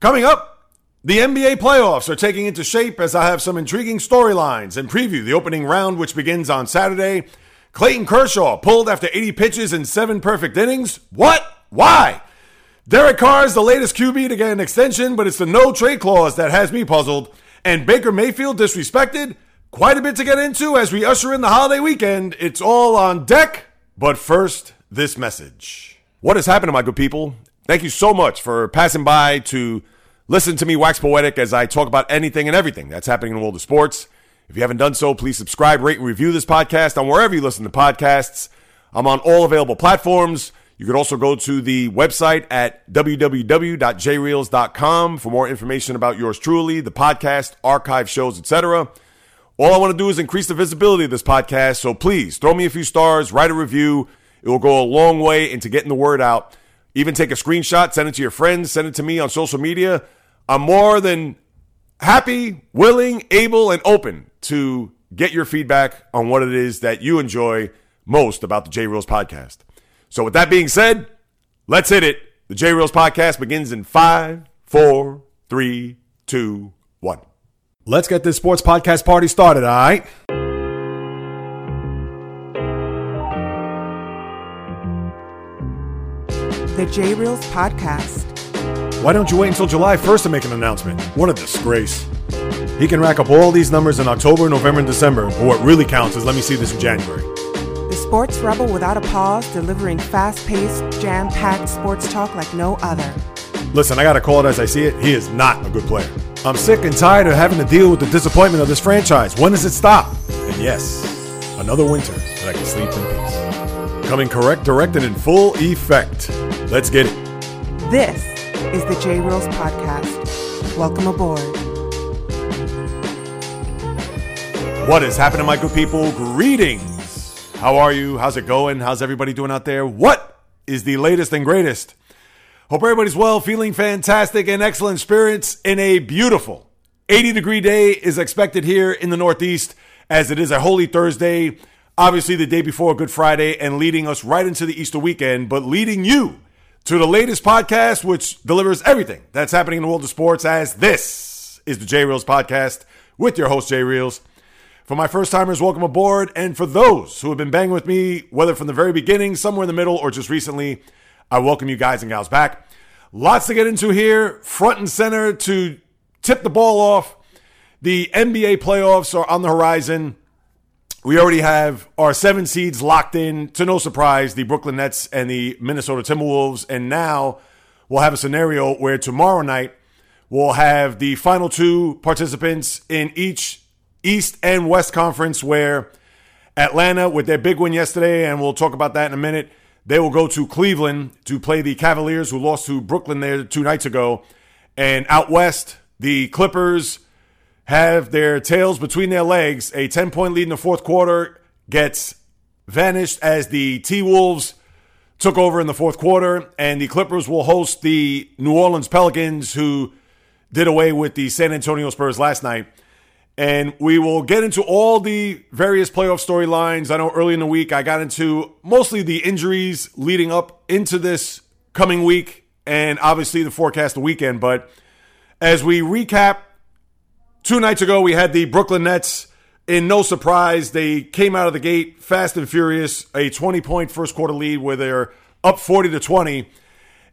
Coming up, the NBA playoffs are taking into shape as I have some intriguing storylines and preview the opening round, which begins on Saturday. Clayton Kershaw pulled after 80 pitches and seven perfect innings. What? Why? Derek Carr is the latest QB to get an extension, but it's the no trade clause that has me puzzled. And Baker Mayfield disrespected? Quite a bit to get into as we usher in the holiday weekend. It's all on deck. But first, this message. What has happened, to my good people? Thank you so much for passing by to listen to me wax poetic as I talk about anything and everything that's happening in the world of sports. If you haven't done so, please subscribe, rate, and review this podcast on wherever you listen to podcasts. I'm on all available platforms. You could also go to the website at www.jreels.com for more information about yours truly, the podcast, archive shows, etc. All I want to do is increase the visibility of this podcast, so please throw me a few stars, write a review. It will go a long way into getting the word out. Even take a screenshot, send it to your friends, send it to me on social media. I'm more than happy, willing, able, and open to get your feedback on what it is that you enjoy most about the J Reels podcast. So, with that being said, let's hit it. The J Reels podcast begins in five, four, three, two, one. Let's get this sports podcast party started, all right? The J Reels Podcast. Why don't you wait until July 1st to make an announcement? What a disgrace. He can rack up all these numbers in October, November, and December, but what really counts is let me see this in January. The Sports Rebel without a pause, delivering fast paced, jam packed sports talk like no other. Listen, I gotta call it as I see it. He is not a good player. I'm sick and tired of having to deal with the disappointment of this franchise. When does it stop? And yes, another winter that I can sleep in peace. Coming correct, direct, and in full effect. Let's get it. This is the J Reels Podcast. Welcome aboard. What is happening, my good people? Greetings. How are you? How's it going? How's everybody doing out there? What is the latest and greatest? Hope everybody's well, feeling fantastic and excellent spirits in a beautiful 80 degree day is expected here in the Northeast as it is a holy Thursday. Obviously, the day before Good Friday and leading us right into the Easter weekend, but leading you to the latest podcast, which delivers everything that's happening in the world of sports, as this is the J Reels podcast with your host, J Reels. For my first timers, welcome aboard. And for those who have been banging with me, whether from the very beginning, somewhere in the middle, or just recently, I welcome you guys and gals back. Lots to get into here, front and center to tip the ball off. The NBA playoffs are on the horizon. We already have our seven seeds locked in, to no surprise, the Brooklyn Nets and the Minnesota Timberwolves. And now we'll have a scenario where tomorrow night we'll have the final two participants in each East and West Conference, where Atlanta, with their big win yesterday, and we'll talk about that in a minute, they will go to Cleveland to play the Cavaliers, who lost to Brooklyn there two nights ago. And out west, the Clippers have their tails between their legs. A 10 point lead in the fourth quarter gets vanished as the T Wolves took over in the fourth quarter, and the Clippers will host the New Orleans Pelicans, who did away with the San Antonio Spurs last night. And we will get into all the various playoff storylines. I know early in the week I got into mostly the injuries leading up into this coming week and obviously the forecast the weekend. But as we recap, two nights ago we had the Brooklyn Nets. In no surprise, they came out of the gate fast and furious, a 20 point first quarter lead where they're up 40 to 20.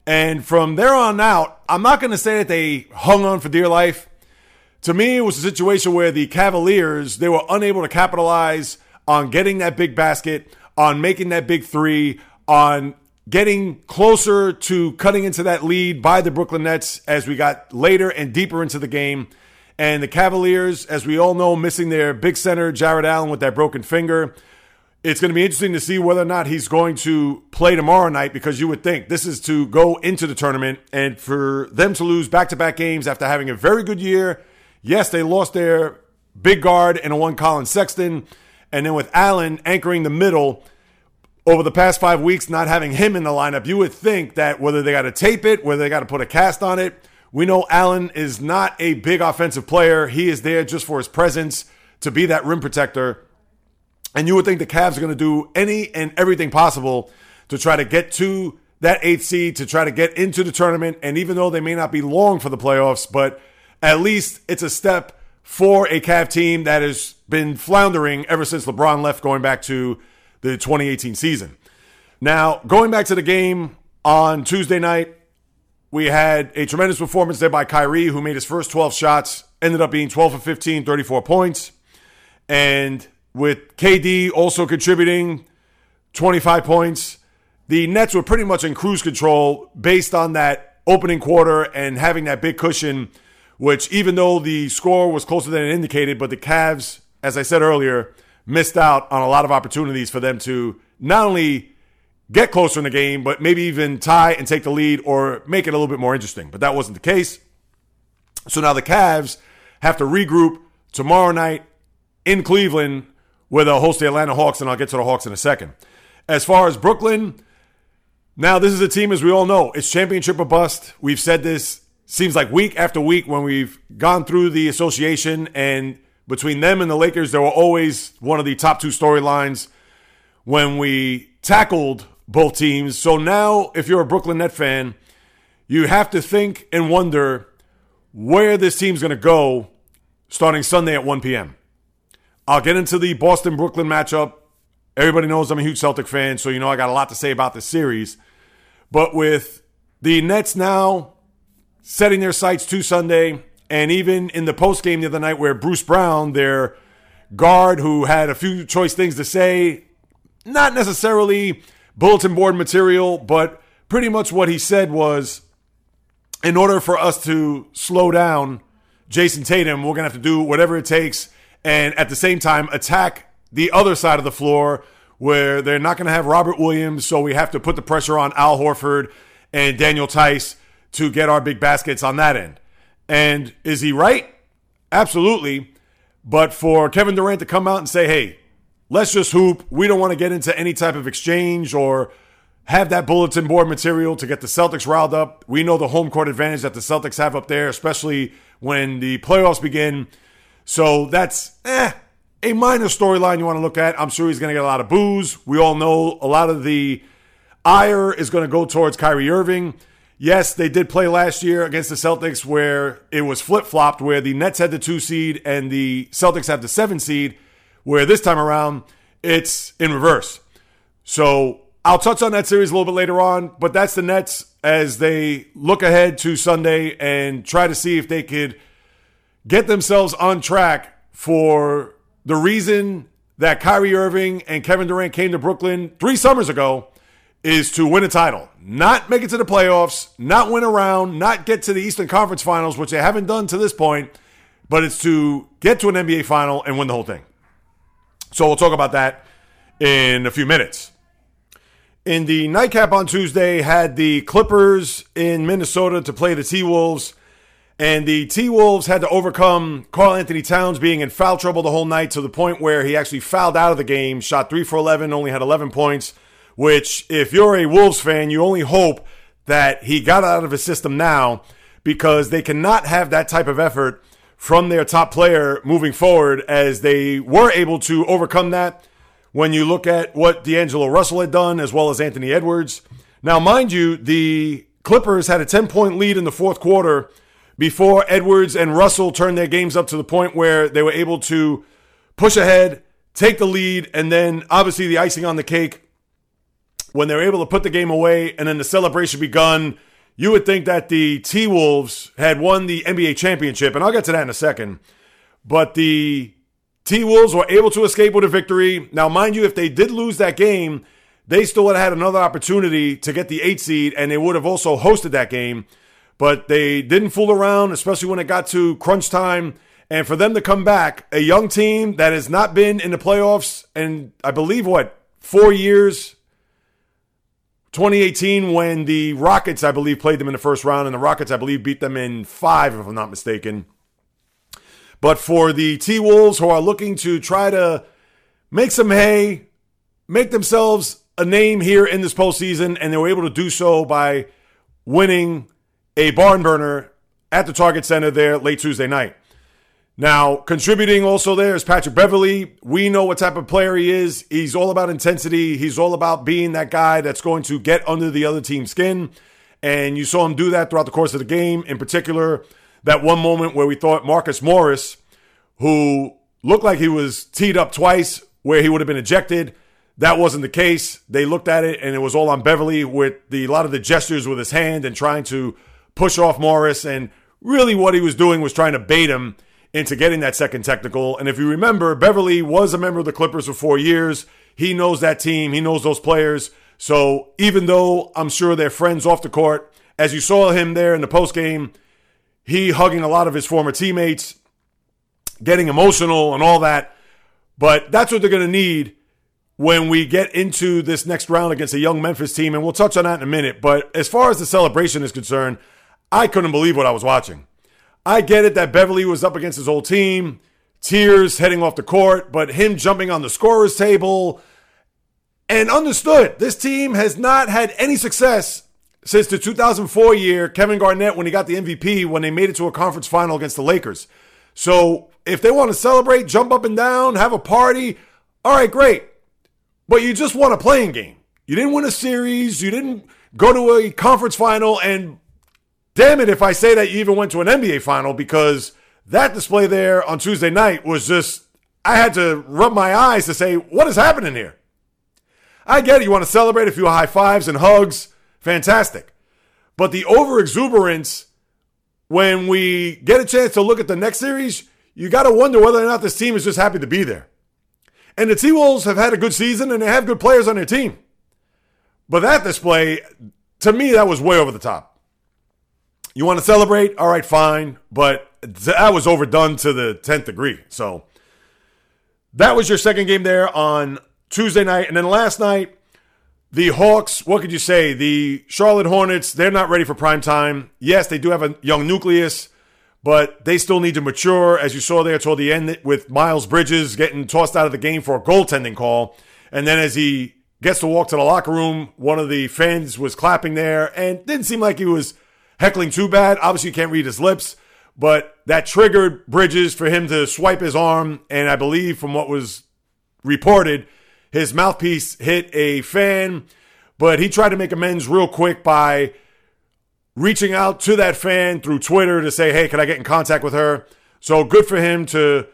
And from there on out, I'm not going to say that they hung on for dear life to me, it was a situation where the Cavaliers, they were unable to capitalize on getting that big basket, on making that big three, on getting closer to cutting into that lead by the Brooklyn Nets as we got later and deeper into the game. And the Cavaliers, as we all know, missing their big center, Jarrett Allen, with that broken finger. It's going to be interesting to see whether or not he's going to play tomorrow night because you would think this is to go into the tournament and for them to lose back to back games after having a very good year Yes, they lost their big guard and a one Collin Sexton. And then with Allen anchoring the middle over the past five weeks, not having him in the lineup, you would think that whether they got to tape it, whether they got to put a cast on it, we know Allen is not a big offensive player. He is there just for his presence to be that rim protector. And you would think the Cavs are going to do any and everything possible to try to get to that eighth seed to try to get into the tournament. And even though they may not be long for the playoffs, but at least it's a step for a Cav team that has been floundering ever since LeBron left, going back to the 2018 season. Now, going back to the game on Tuesday night, we had a tremendous performance there by Kyrie, who made his first 12 shots, ended up being 12 for 15, 34 points. And with KD also contributing 25 points, the Nets were pretty much in cruise control based on that opening quarter and having that big cushion, which even though the score was closer than it indicated, but the Cavs, as I said earlier, missed out on a lot of opportunities for them to not only get closer in the game, but maybe even tie and take the lead or make it a little bit more interesting. But that wasn't the case. So now the Cavs have to regroup tomorrow night in Cleveland where they'll host the Atlanta Hawks, and I'll get to the Hawks in a second. As far as Brooklyn, now, this is a team, as we all know, it's championship or bust. We've said this, seems like week after week when we've gone through the association, and between them and the Lakers, there were always one of the top two storylines when we tackled both teams. So now, if you're a Brooklyn Net fan, you have to think and wonder where this team's going to go starting Sunday at 1 p.m. I'll get into the Boston Brooklyn matchup. Everybody knows I'm a huge Celtic fan, so you know I got a lot to say about this series. But with the Nets now setting their sights to Sunday, and even in the post game the other night where Bruce Brown, their guard who had a few choice things to say, not necessarily bulletin board material, but pretty much what he said was in order for us to slow down Jayson Tatum, we're going to have to do whatever it takes and at the same time attack the other side of the floor where they're not going to have Robert Williams, so we have to put the pressure on Al Horford and Daniel Theis to get our big baskets on that end. And is he right? Absolutely. But for Kevin Durant to come out and say, hey, let's just hoop, we don't want to get into any type of exchange or have that bulletin board material to get the Celtics riled up. We know the home court advantage that the Celtics have up there, especially when the playoffs begin. So that's eh, a minor storyline you want to look at. I'm sure he's going to get a lot of boos. We all know a lot of the ire is going to go towards Kyrie Irving. Yes, they did play last year against the Celtics where it was flip flopped, where the Nets had the two seed and the Celtics had the seven seed, where this time around it's in reverse. So I'll touch on that series a little bit later on, but that's the Nets as they look ahead to Sunday and try to see if they could get themselves on track for the reason that Kyrie Irving and Kevin Durant came to Brooklyn three summers ago is to win a title, not make it to the playoffs, not win a round, not get to the Eastern Conference Finals, which they haven't done to this point, but it's to get to an NBA final and win the whole thing. So we'll talk about that in a few minutes. In the nightcap on Tuesday, had the Clippers in Minnesota to play the T Wolves. And the T Wolves had to overcome Karl-Anthony Towns being in foul trouble the whole night to the point where he actually fouled out of the game, shot 3 for 11, only had 11 points, which, if you're a Wolves fan, you only hope that he got out of his system now because they cannot have that type of effort from their top player moving forward as they were able to overcome that when you look at what D'Angelo Russell had done as well as Anthony Edwards. Now, mind you, the Clippers had a 10 point lead in the fourth quarter before Edwards and Russell turned their games up to the point where they were able to push ahead, take the lead, and then obviously the icing on the cake when they were able to put the game away and then the celebration begun. You would think that the T Wolves had won the NBA championship, and I'll get to that in a second. But the T Wolves were able to escape with a victory. Now, mind you, if they did lose that game, they still would have had another opportunity to get the eight seed, and they would have also hosted that game but they didn't fool around, especially when it got to crunch time. And for them to come back, a young team that has not been in the playoffs, and I believe what, four years? 2018, when the Rockets, I believe, played them in the first round, and the Rockets, I believe, beat them in five, if I'm not mistaken. But for the T Wolves, who are looking to try to make some hay, make themselves a name here in this postseason, and they were able to do so by winning a barn burner at the Target Center there late Tuesday night. Now, contributing also there is Patrick Beverley. We know what type of player he is. He's all about intensity. He's all about being that guy that's going to get under the other team's skin. And you saw him do that throughout the course of the game. In particular, that one moment where we thought Marcus Morris, who looked like he was teed up twice, where he would have been ejected. That wasn't the case. They looked at it and it was all on Beverley with the a lot of the gestures with his hand and trying to push off Morris. And really what he was doing was trying to bait him into getting that second technical. And if you remember, Beverley was a member of the Clippers for four years. He knows that team, he knows those players. So even though I'm sure they're friends off the court, as you saw him there in the post game, he hugging a lot of his former teammates, getting emotional and all that. But that's what they're going to need when we get into this next round against a young Memphis team. And we'll touch on that in a minute. But as far as the celebration is concerned, I couldn't believe what I was watching. I get it that Beverley was up against his old team, tears heading off the court, but him jumping on the scorer's table and understood this team has not had any success since the 2004 year, Kevin Garnett, when he got the MVP, when they made it to a conference final against the Lakers. So if they want to celebrate, jump up and down, have a party, all right, great. But you just won a play-in game. You didn't win a series. You didn't go to a conference final and damn it if I say that you even went to an NBA final because that display there on Tuesday night was just, I had to rub my eyes to say, what is happening here? I get it. You want to celebrate a few high fives and hugs. Fantastic. But the over exuberance, when we get a chance to look at the next series, you got to wonder whether or not this team is just happy to be there. And the T Wolves have had a good season and they have good players on their team. But that display, to me, that was way over the top. You want to celebrate? All right, fine. But that was overdone to the 10th degree. So that was your second game there on Tuesday night. And then last night, the Hawks, what could you say? The Charlotte Hornets, they're not ready for prime time. Yes, they do have a young nucleus, but they still need to mature, as you saw there toward the end with Miles Bridges getting tossed out of the game for a goaltending call. And then as he gets to walk to the locker room, one of the fans was clapping there and didn't seem like he was heckling too bad. Obviously, you can't read his lips, but that triggered Bridges for him to swipe his arm. And I believe from what was reported, his mouthpiece hit a fan, but he tried to make amends real quick by reaching out to that fan through Twitter to say, hey, can I get in contact with her? So good for him to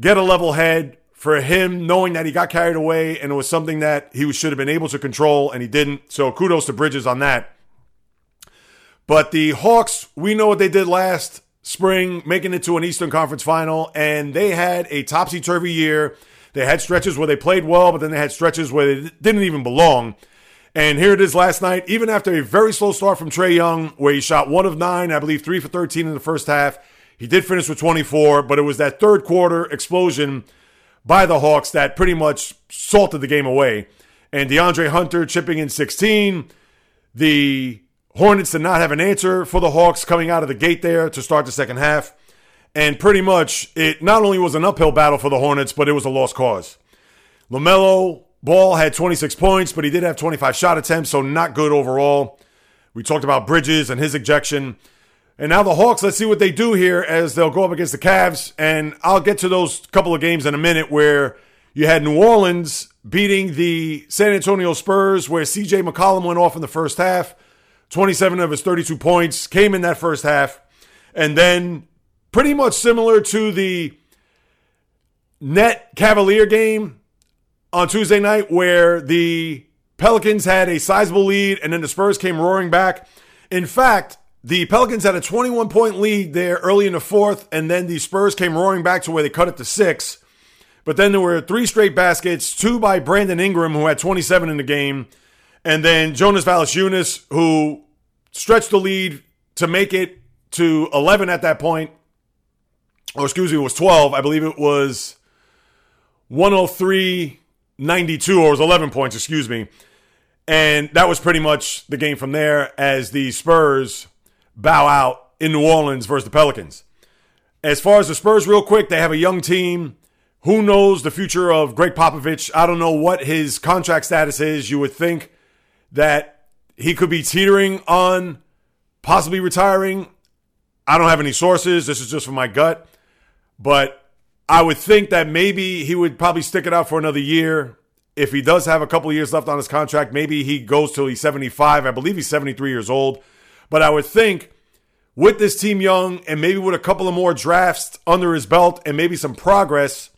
get a level head, for him knowing that he got carried away and it was something that he should have been able to control and he didn't. So kudos to Bridges on that. But the Hawks, we know what they did last spring, making it to an Eastern Conference final, and they had a topsy turvy year. They had stretches where they played well, but then they had stretches where they didn't even belong. And here it is last night, even after a very slow start from Trae Young, where he shot one of nine, I believe three for 13 in the first half. He did finish with 24, but it was that third quarter explosion by the Hawks that pretty much salted the game away. And DeAndre Hunter chipping in 16. The Hornets did not have an answer for the Hawks coming out of the gate there to start the second half. And pretty much, it not only was an uphill battle for the Hornets, but it was a lost cause. LaMelo Ball had 26 points, but he did have 25 shot attempts, so not good overall. We talked about Bridges and his ejection. And now the Hawks, let's see what they do here as they'll go up against the Cavs. And I'll get to those couple of games in a minute where you had New Orleans beating the San Antonio Spurs, where CJ McCollum went off in the first half. 27 of his 32 points came in that first half. And then, pretty much similar to the net Cavalier game on Tuesday night, where the Pelicans had a sizable lead and then the Spurs came roaring back. In fact, the Pelicans had a 21 point lead there early in the fourth, and then the Spurs came roaring back to where they cut it to six. But then there were three straight baskets, two by Brandon Ingram, who had 27 in the game, and then Jonas Valanciunas, who stretched the lead to make it to 11 at that point. Or excuse me, it was 12. I believe it was 103 92, or it was 11 points, excuse me. And that was pretty much the game from there as the Spurs bow out in New Orleans versus the Pelicans. As far as the Spurs, real quick, they have a young team. Who knows the future of Gregg Popovich? I don't know what his contract status is. You would think that he could be teetering on possibly retiring. I don't have any sources. This is just from my gut. But I would think that maybe he would probably stick it out for another year. If he does have a couple years left on his contract, maybe he goes till he's 75. I believe he's 73 years old. But I would think with this team young and maybe with a couple of more drafts under his belt and maybe some progress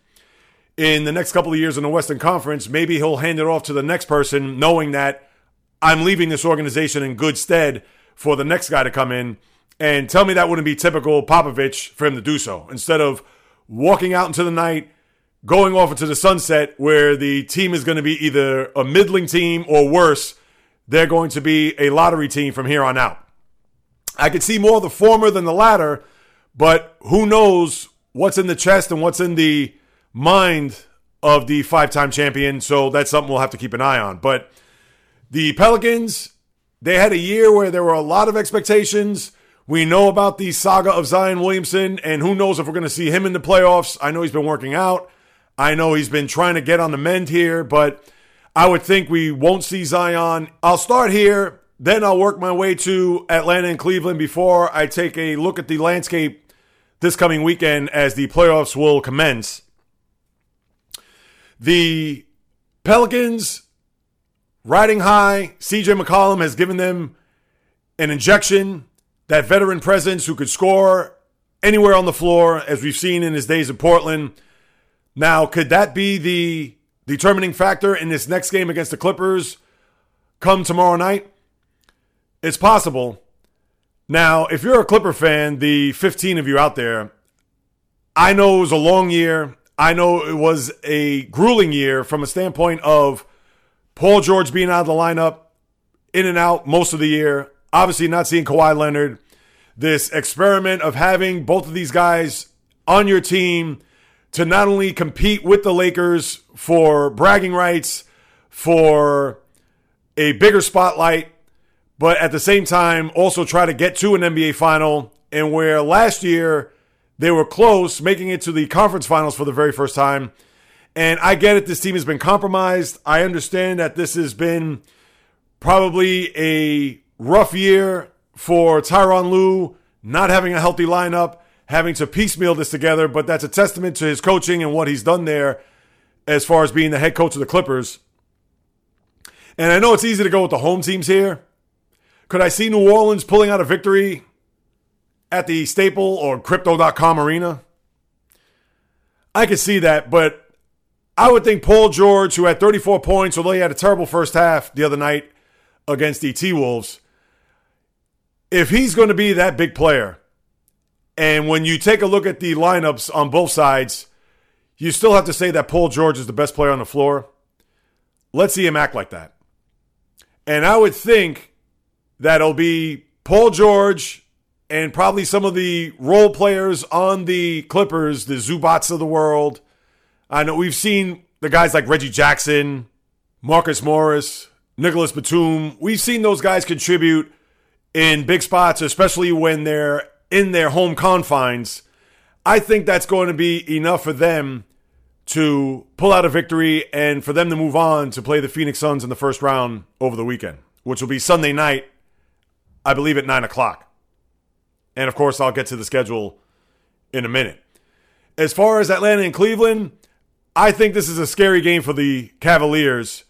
in the next couple of years in the Western Conference, maybe he'll hand it off to the next person, knowing that I'm leaving this organization in good stead for the next guy to come in. And tell me that wouldn't be typical Popovich for him to do so. Instead of walking out into the night, going off into the sunset where the team is going to be either a middling team or worse, they're going to be a lottery team from here on out. I could see more of the former than the latter, but who knows what's in the chest and what's in the mind of the five time champion. So that's something we'll have to keep an eye on. But the Pelicans, they had a year where there were a lot of expectations. We know about the saga of Zion Williamson, and who knows if we're going to see him in the playoffs. I know he's been working out. I know he's been trying to get on the mend here, but I would think we won't see Zion. I'll start here, then I'll work my way to Atlanta and Cleveland before I take a look at the landscape this coming weekend as the playoffs will commence. The Pelicans riding high. CJ McCollum has given them an injection that veteran presence who could score anywhere on the floor, as we've seen in his days in Portland. Now, could that be the determining factor in this next game against the Clippers come tomorrow night? It's possible. Now, if you're a Clipper fan, the 15 of you out there, I know it was a long year. I know it was a grueling year from a standpoint of Paul George being out of the lineup, in and out most of the year. Obviously, not seeing Kawhi Leonard. This experiment of having both of these guys on your team to not only compete with the Lakers for bragging rights, for a bigger spotlight, but at the same time also try to get to an NBA final. And where last year they were close, making it to the conference finals for the very first time. And I get it, this team has been compromised. I understand that this has been probably a rough year for Tyronn Lue, not having a healthy lineup, having to piecemeal this together, but that's a testament to his coaching and what he's done there as far as being the head coach of the Clippers. And I know it's easy to go with the home teams here. Could I see New Orleans pulling out a victory at the Staple or Crypto.com arena? I could see that, but I would think Paul George, who had 34 points, although he had a terrible first half the other night against the T Wolves, if he's going to be that big player, and when you take a look at the lineups on both sides, you still have to say that Paul George is the best player on the floor. Let's see him act like that. And I would think that it'll be Paul George and probably some of the role players on the Clippers, the Zubacs of the world. I know we've seen the guys like Reggie Jackson, Marcus Morris, Nicolas Batum. We've seen those guys contribute in big spots, especially when they're in their home confines. I think that's going to be enough for them to pull out a victory and for them to move on to play the Phoenix Suns in the first round over the weekend, which will be Sunday night, I believe at 9 o'clock. And of course, I'll get to the schedule in a minute. As far as Atlanta and Cleveland, I think this is a scary game for the Cavaliers.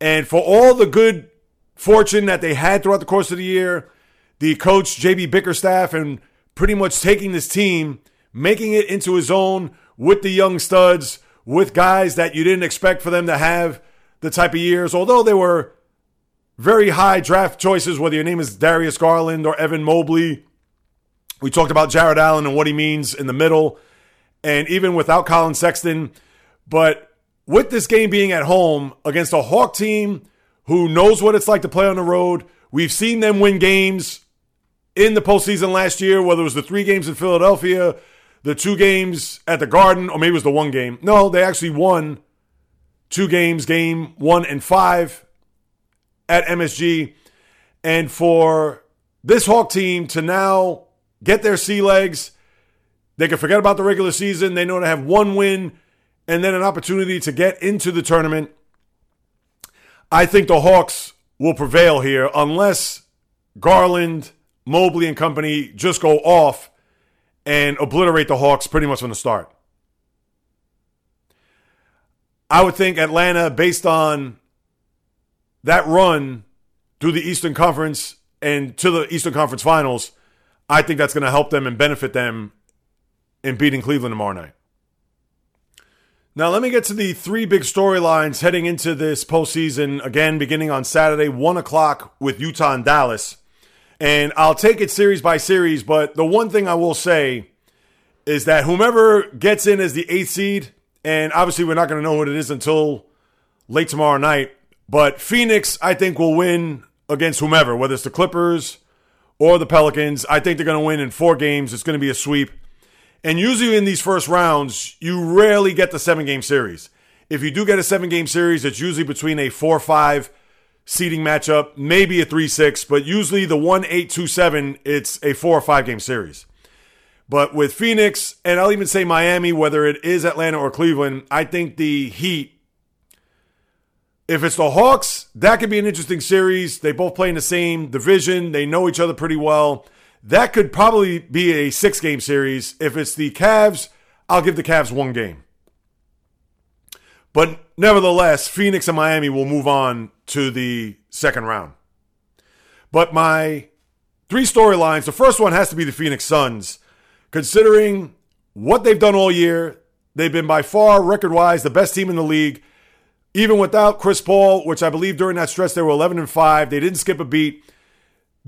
And for all the good fortune that they had throughout the course of the year, the coach, JB Bickerstaff, and pretty much taking this team, making it into his own with the young studs, with guys that you didn't expect for them to have the type of years, although they were very high draft choices, whether your name is Darius Garland or Evan Mobley we talked about Jarrett Allen and what he means in the middle, and even without Collin Sexton. But with this game being at home against a Hawk team who knows what it's like to play on the road, we've seen them win games in the postseason last year, whether it was the three games in Philadelphia, the two games at the Garden, or maybe it was the one game. No, they actually won two games, game one and five at MSG. And for this Hawk team to now get their sea legs. They can forget about the regular season. They know to have one win and then an opportunity to get into the tournament. I think the Hawks will prevail here unless Garland, Mobley, and company just go off and obliterate the Hawks pretty much from the start. I would think Atlanta, based on that run through the Eastern Conference and to the Eastern Conference Finals, I think that's going to help them and benefit them in beating Cleveland tomorrow night. Now, let me get to the three big storylines heading into this postseason. Again, beginning on Saturday, 1 o'clock with Utah and Dallas. And I'll take it series by series, but the one thing I will say is that whomever gets in as the eighth seed, and obviously we're not going to know what it is until late tomorrow night, but Phoenix, I think, will win against whomever, whether it's the Clippers or the Pelicans. I think they're going to win in four games. It's going to be a sweep. And usually in these first rounds, you rarely get the seven game series. If you do get a seven game series, it's usually between a 4 5 seeding matchup, maybe a 3 6, but usually the 1 8 2 7, it's a 4 or 5 game series. But with Phoenix, and I'll even say Miami, whether it is Atlanta or Cleveland, I think the Heat if it's the Hawks, that could be an interesting series. They both play in the same division. They know each other pretty well. That could probably be a six game series. If it's the Cavs, I'll give the Cavs one game. But nevertheless, Phoenix and Miami will move on to the second round. But my three storylines the first one has to be the Phoenix Suns. Considering what they've done all year, they've been by far, record wise, the best team in the league. Even without Chris Paul, which I believe during that stretch they were 11 and 5, they didn't skip a beat.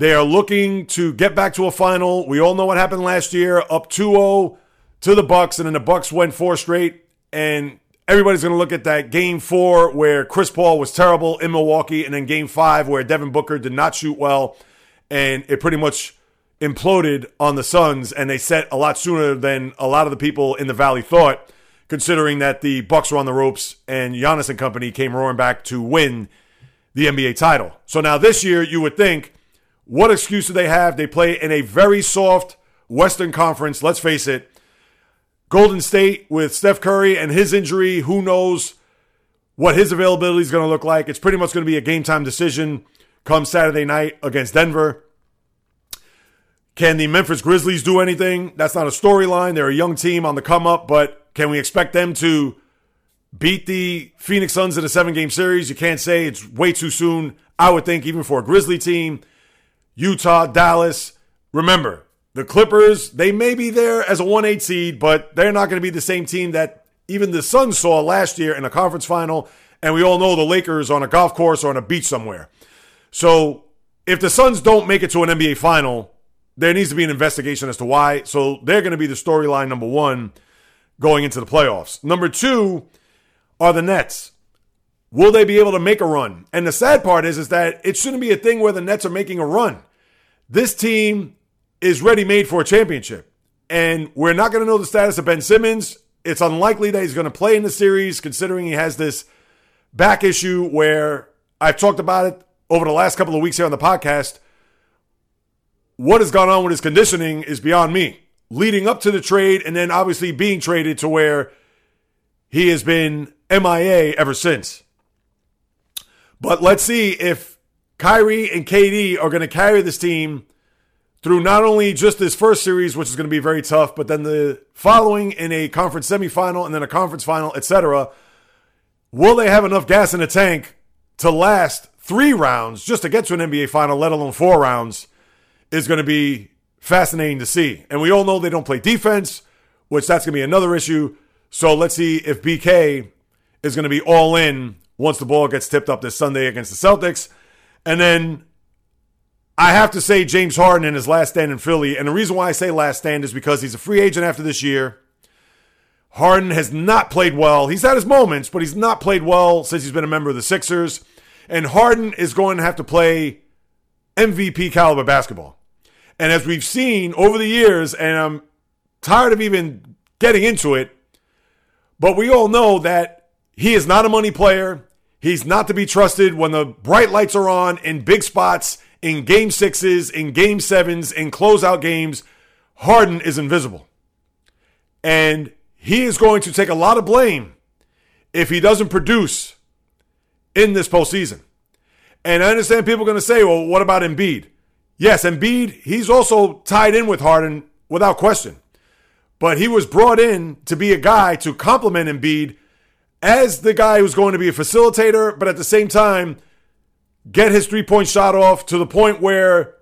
They are looking to get back to a final. We all know what happened last year, up 2-0 to the Bucks and then the Bucks went four straight and everybody's going to look at that game 4 where Chris Paul was terrible in Milwaukee and then game 5 where Devin Booker did not shoot well and it pretty much imploded on the Suns and they set a lot sooner than a lot of the people in the valley thought considering that the Bucks were on the ropes and Giannis and company came roaring back to win the NBA title. So now this year, you would think, what excuse do they have? They play in a very soft Western Conference. Let's face it. Golden State with Steph Curry and his injury, who knows what his availability is going to look like. It's pretty much going to be a game time decision come Saturday night against Denver. Can the Memphis Grizzlies do anything? That's not a storyline. They're a young team on the come up, but can we expect them to beat the Phoenix Suns in a seven game series? You can't say it's way too soon. I would think, even for a Grizzly team, Utah, Dallas. Remember, the Clippers, they may be there as a 1 8 seed, but they're not going to be the same team that even the Suns saw last year in a conference final. And we all know the Lakers on a golf course or on a beach somewhere. So if the Suns don't make it to an NBA final, there needs to be an investigation as to why. So they're going to be the storyline number one going into the playoffs. Number two are the Nets. Will they be able to make a run? And the sad part is, is that it shouldn't be a thing where the Nets are making a run. This team is ready made for a championship. And we're not going to know the status of Ben Simmons. It's unlikely that he's going to play in the series, considering he has this back issue where I've talked about it over the last couple of weeks here on the podcast. What has gone on with his conditioning is beyond me leading up to the trade and then obviously being traded to where he has been MIA ever since. But let's see if Kyrie and KD are going to carry this team through not only just this first series, which is going to be very tough, but then the following in a conference semifinal and then a conference final, etc. Will they have enough gas in the tank to last three rounds just to get to an NBA final, let alone four rounds? Is going to be fascinating to see. And we all know they don't play defense, which that's going to be another issue. So let's see if BK is going to be all in once the ball gets tipped up this Sunday against the Celtics. And then I have to say James Harden in his last stand in Philly. And the reason why I say last stand is because he's a free agent after this year. Harden has not played well. He's had his moments, but he's not played well since he's been a member of the Sixers. And Harden is going to have to play MVP caliber basketball. And as we've seen over the years, and I'm tired of even getting into it, but we all know that he is not a money player. He's not to be trusted when the bright lights are on in big spots, in game sixes, in game sevens, in closeout games. Harden is invisible. And he is going to take a lot of blame if he doesn't produce in this postseason. And I understand people are going to say, well, what about Embiid? Yes, Embiid, he's also tied in with Harden without question. but he was brought in to be a guy to complement Embiid as the guy who's going to be a facilitator, but at the same time, get his three point shot off to the point where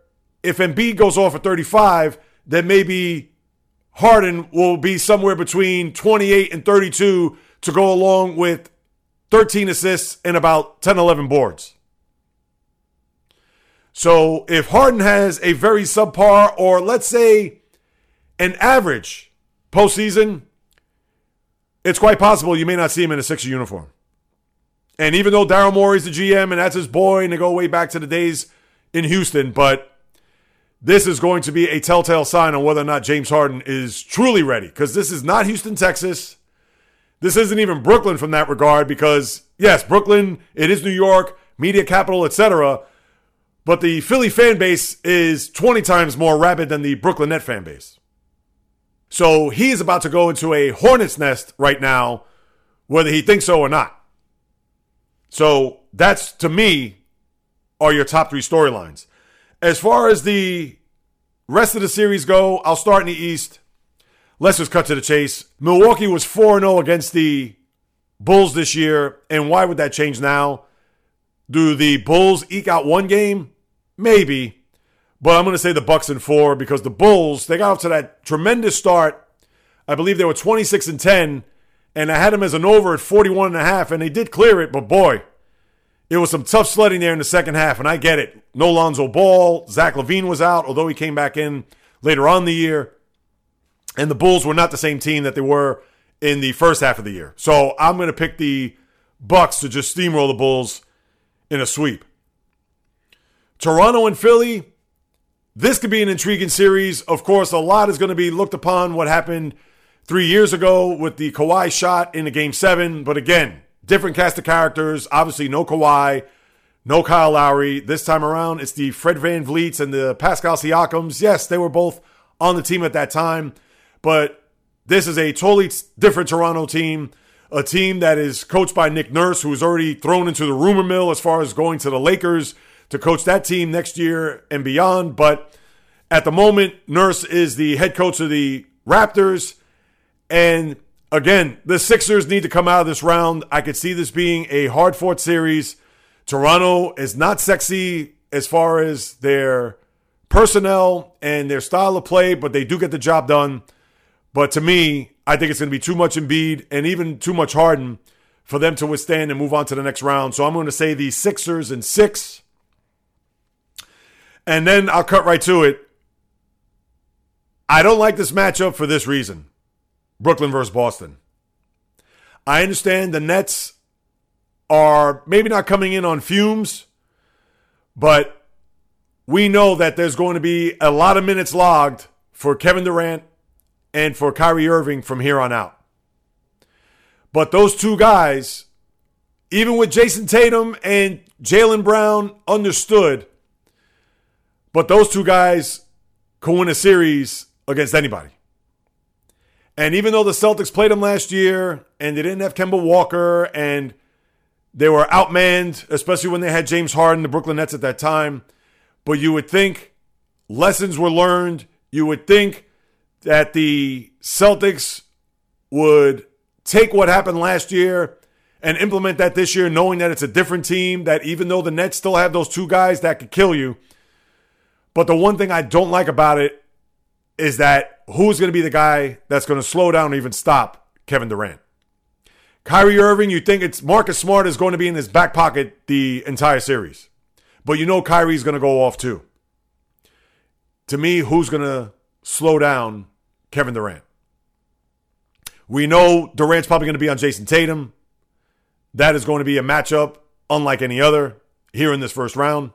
if Embiid goes off at 35, then maybe Harden will be somewhere between 28 and 32 to go along with 13 assists and about 10, 11 boards. So if Harden has a very subpar or let's say an average postseason, it's quite possible you may not see him in a Sixer uniform. And even though Daryl Morey's the GM and that's his boy, and they go way back to the days in Houston, but this is going to be a telltale sign on whether or not James Harden is truly ready. Because this is not Houston, Texas. This isn't even Brooklyn from that regard, because yes, Brooklyn, it is New York, media capital, etc. But the Philly fan base is 20 times more rabid than the Brooklyn Net fan base. So he's about to go into a hornet's nest right now, whether he thinks so or not. So that's to me are your top three storylines. As far as the rest of the series go, I'll start in the East. Let's just cut to the chase. Milwaukee was 4 0 against the Bulls this year. And why would that change now? Do the Bulls eke out one game? Maybe. But I'm going to say the Bucks in four because the Bulls, they got off to that tremendous start. I believe they were 26 and 10, and I had them as an over at 41 and a half, and they did clear it, but boy, it was some tough sledding there in the second half, and I get it. No Lonzo Ball. Zach LaVine was out, although he came back in later on the year. And the Bulls were not the same team that they were in the first half of the year. So I'm going to pick the Bucks to just steamroll the Bulls in a sweep. Toronto and Philly. This could be an intriguing series. Of course, a lot is going to be looked upon what happened three years ago with the Kawhi shot in the game seven. But again, different cast of characters. Obviously, no Kawhi, no Kyle Lowry. This time around, it's the Fred VanVleets and the Pascal Siakams. Yes, they were both on the team at that time, but this is a totally different Toronto team. A team that is coached by Nick Nurse, who is already thrown into the rumor mill as far as going to the Lakers to coach that team next year and beyond. But at the moment, Nurse is the head coach of the Raptors. And again, the Sixers need to come out of this round. I could see this being a hard fought series. Toronto is not sexy as far as their personnel and their style of play, but they do get the job done. But to me, I think it's going to be too much Embiid and even too much Harden for them to withstand and move on to the next round. So I'm going to say the Sixers in six. And then I'll cut right to it. I don't like this matchup for this reason. Brooklyn versus Boston. I understand the Nets are maybe not coming in on fumes, but we know that there's going to be a lot of minutes logged for Kevin Durant and for Kyrie Irving from here on out. But those two guys, even with Jayson Tatum and Jaylen Brown, understood. But those two guys can win a series against anybody. And even though the Celtics played them last year and they didn't have Kemba Walker and they were outmanned, especially when they had James Harden, the Brooklyn Nets at that time, but you would think lessons were learned. You would think that the Celtics would take what happened last year and implement that this year, knowing that it's a different team, that even though the Nets still have those two guys that could kill you. But the one thing I don't like about it is that who's going to be the guy that's going to slow down or even stop Kevin Durant? Kyrie Irving, you think it's Marcus Smart is going to be in his back pocket the entire series. But you know Kyrie's going to go off too. To me, who's going to slow down Kevin Durant? We know Durant's probably going to be on Jayson Tatum. That is going to be a matchup unlike any other here in this first round.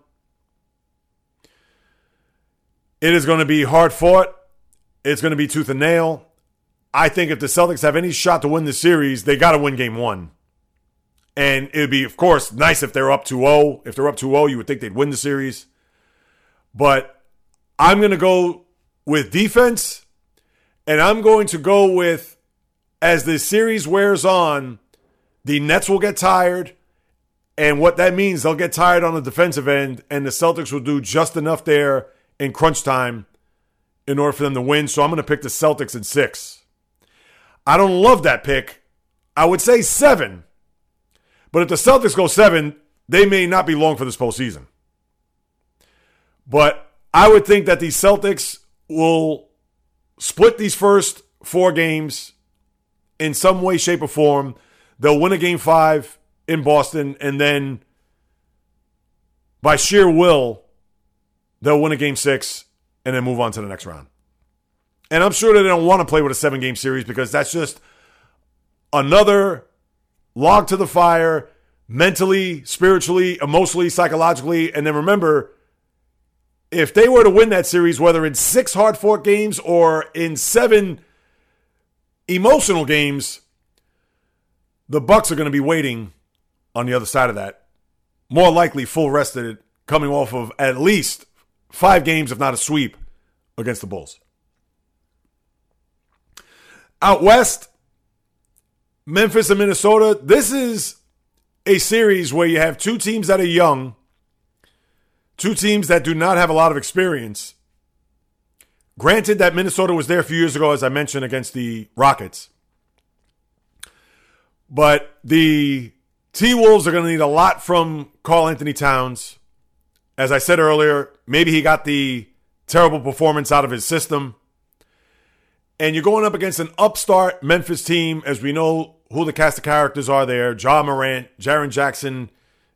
It is going to be hard fought. It's going to be tooth and nail. I think if the Celtics have any shot to win the series, they got to win game one. And it would be, of course, nice if they're up 2 0. If they're up 2 0, you would think they'd win the series. But I'm going to go with defense, and I'm going to go with, as the series wears on, the Nets will get tired. And what that means, they'll get tired on the defensive end, and the Celtics will do just enough there in crunch time in order for them to win. So I'm going to pick the Celtics in six. I don't love that pick. I would say seven. But if the Celtics go seven, they may not be long for this postseason. But I would think that the Celtics will split these first four games in some way, shape, or form. They'll win a game five in Boston, and then by sheer will, they'll win a game six and then move on to the next round. And I'm sure they don't want to play with a seven game series because that's just another log to the fire mentally, spiritually, emotionally, psychologically. And then remember, if they were to win that series, whether in six hard fought games or in seven emotional games, the Bucks are going to be waiting on the other side of that. More likely full rested, coming off of at least five games, if not a sweep, against the Bulls. Out west, Memphis and Minnesota. This is a series where you have two teams that are young, two teams that do not have a lot of experience. Granted that Minnesota was there a few years ago, as I mentioned, against the Rockets. But the T Wolves are going to need a lot from Karl-Anthony Towns. As I said earlier, maybe he got the terrible performance out of his system. And you're going up against an upstart Memphis team, as we know who the cast of characters are there Ja Morant, Jaren Jackson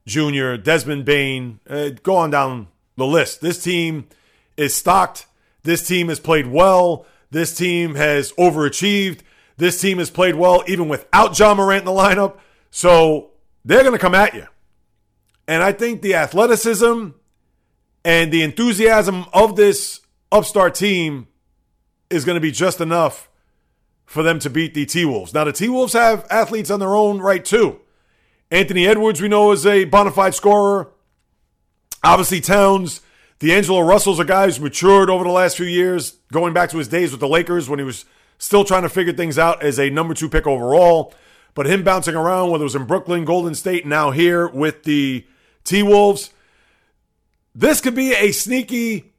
Jr., Desmond Bane. uh, go on down the list. This team is stocked. This team has played well. This team has overachieved. This team has played well even without Ja Morant in the lineup. So they're going to come at you. And I think the athleticism and the enthusiasm of this upstart team is going to be just enough for them to beat the T Wolves. Now, the T Wolves have athletes on their own right, too. Anthony Edwards, we know, is a bona fide scorer. Obviously, Towns, D'Angelo Russell's a guy who's matured over the last few years, going back to his days with the Lakers when he was still trying to figure things out as a number two pick overall. But him bouncing around, whether it was in Brooklyn, Golden State, now here with the T Wolves, this could be a sneaky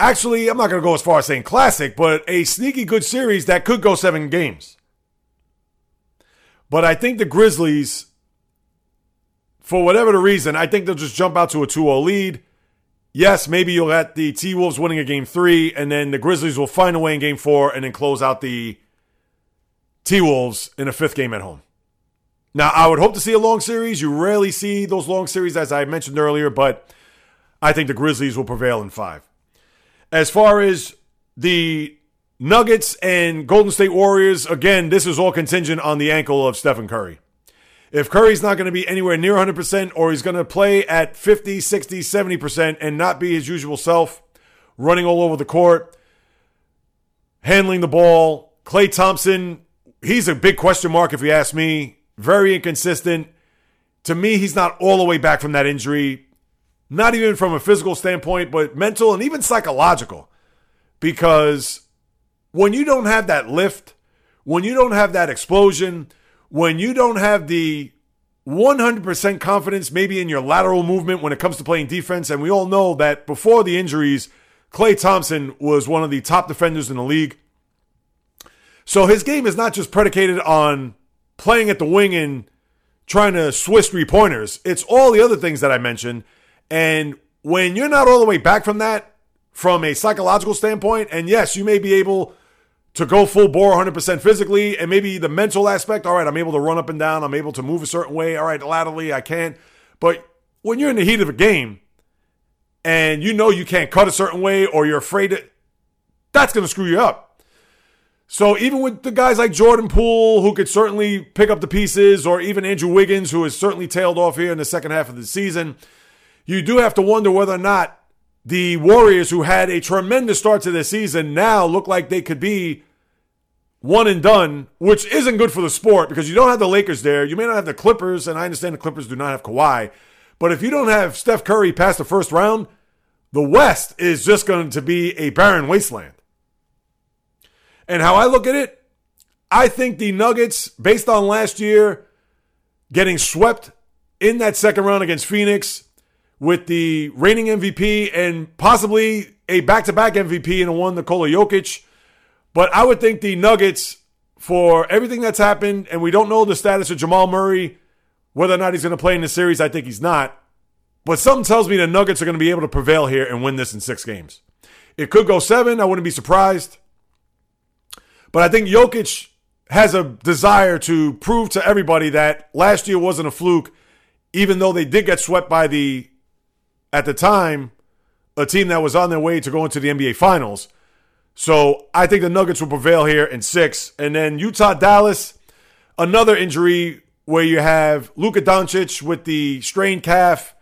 actually, I'm not going to go as far as saying classic, but a sneaky good series that could go seven games. But I think the Grizzlies, for whatever the reason, I think they'll just jump out to a 2 0 lead. Yes, maybe you'll get the T Wolves winning a game three, and then the Grizzlies will find a way in game four and then close out the T Wolves in a fifth game at home. Now, I would hope to see a long series. You rarely see those long series, as I mentioned earlier, but I think the Grizzlies will prevail in five. As far as the Nuggets and Golden State Warriors, again, this is all contingent on the ankle of Stephen Curry. If Curry's not going to be anywhere near 100% or he's going to play at 50, 60, 70% and not be his usual self, running all over the court, handling the ball, Klay Thompson, he's a big question mark if you ask me. Very inconsistent. To me, he's not all the way back from that injury not even from a physical standpoint, but mental and even psychological. Because when you don't have that lift, when you don't have that explosion, when you don't have the 100% confidence maybe in your lateral movement when it comes to playing defense, and we all know that before the injuries, Klay Thompson was one of the top defenders in the league. So his game is not just predicated on playing at the wing and trying to swish three pointers. It's all the other things that I mentioned. And when you're not all the way back from that, from a psychological standpoint, and yes, you may be able to go full bore 100% physically, and maybe the mental aspect, all right, I'm able to run up and down, I'm able to move a certain way, all right, laterally, I can't. But when you're in the heat of a game and you know you can't cut a certain way or you're afraid that that's going to screw you up. So even with the guys like Jordan Poole, who could certainly pick up the pieces, or even Andrew Wiggins, who has certainly tailed off here in the second half of the season, you do have to wonder whether or not the Warriors, who had a tremendous start to the season, now look like they could be one and done, which isn't good for the sport because you don't have the Lakers there. You may not have the Clippers, and I understand the Clippers do not have Kawhi. But if you don't have Steph Curry past the first round, the West is just going to be a barren wasteland. And how I look at it, I think the Nuggets, based on last year getting swept in that second round against Phoenix, with the reigning MVP and possibly a back to back MVP in the one Nikola Jokic. But I would think the Nuggets, for everything that's happened, and we don't know the status of Jamal Murray, whether or not he's going to play in the series. I think he's not. But something tells me the Nuggets are going to be able to prevail here and win this in six games. It could go seven. I wouldn't be surprised. But I think Jokic has a desire to prove to everybody that last year wasn't a fluke, even though they did get swept by the, at the time, a team that was on their way to go into the NBA Finals. So I think the Nuggets will prevail here in six. And then Utah Dallas, another injury where you have Luka Doncic with the strained calf.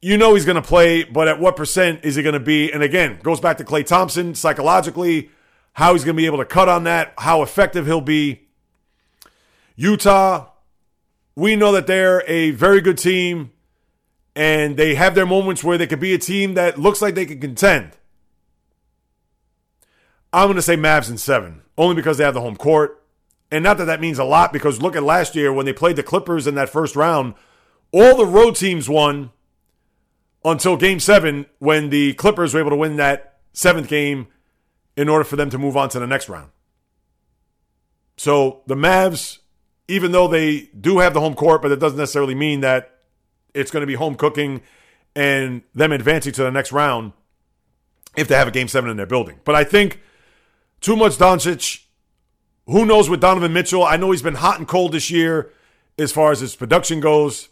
You know he's going to play, but at what percent is he going to be? And again, goes back to Klay Thompson psychologically, how he's going to be able to cut on that, how effective he'll be. Utah, we know that they're a very good team and they have their moments where they could be a team that looks like they can contend. I'm going to say Mavs in seven, only because they have the home court. And not that that means a lot, because look at last year when they played the Clippers in that first round, all the road teams won until game seven when the Clippers were able to win that seventh game in order for them to move on to the next round. So the Mavs, even though they do have the home court, but it doesn't necessarily mean that it's going to be home cooking and them advancing to the next round if they have a game seven in their building. But I think too much Doncic. Who knows with Donovan Mitchell? I know he's been hot and cold this year as far as his production goes.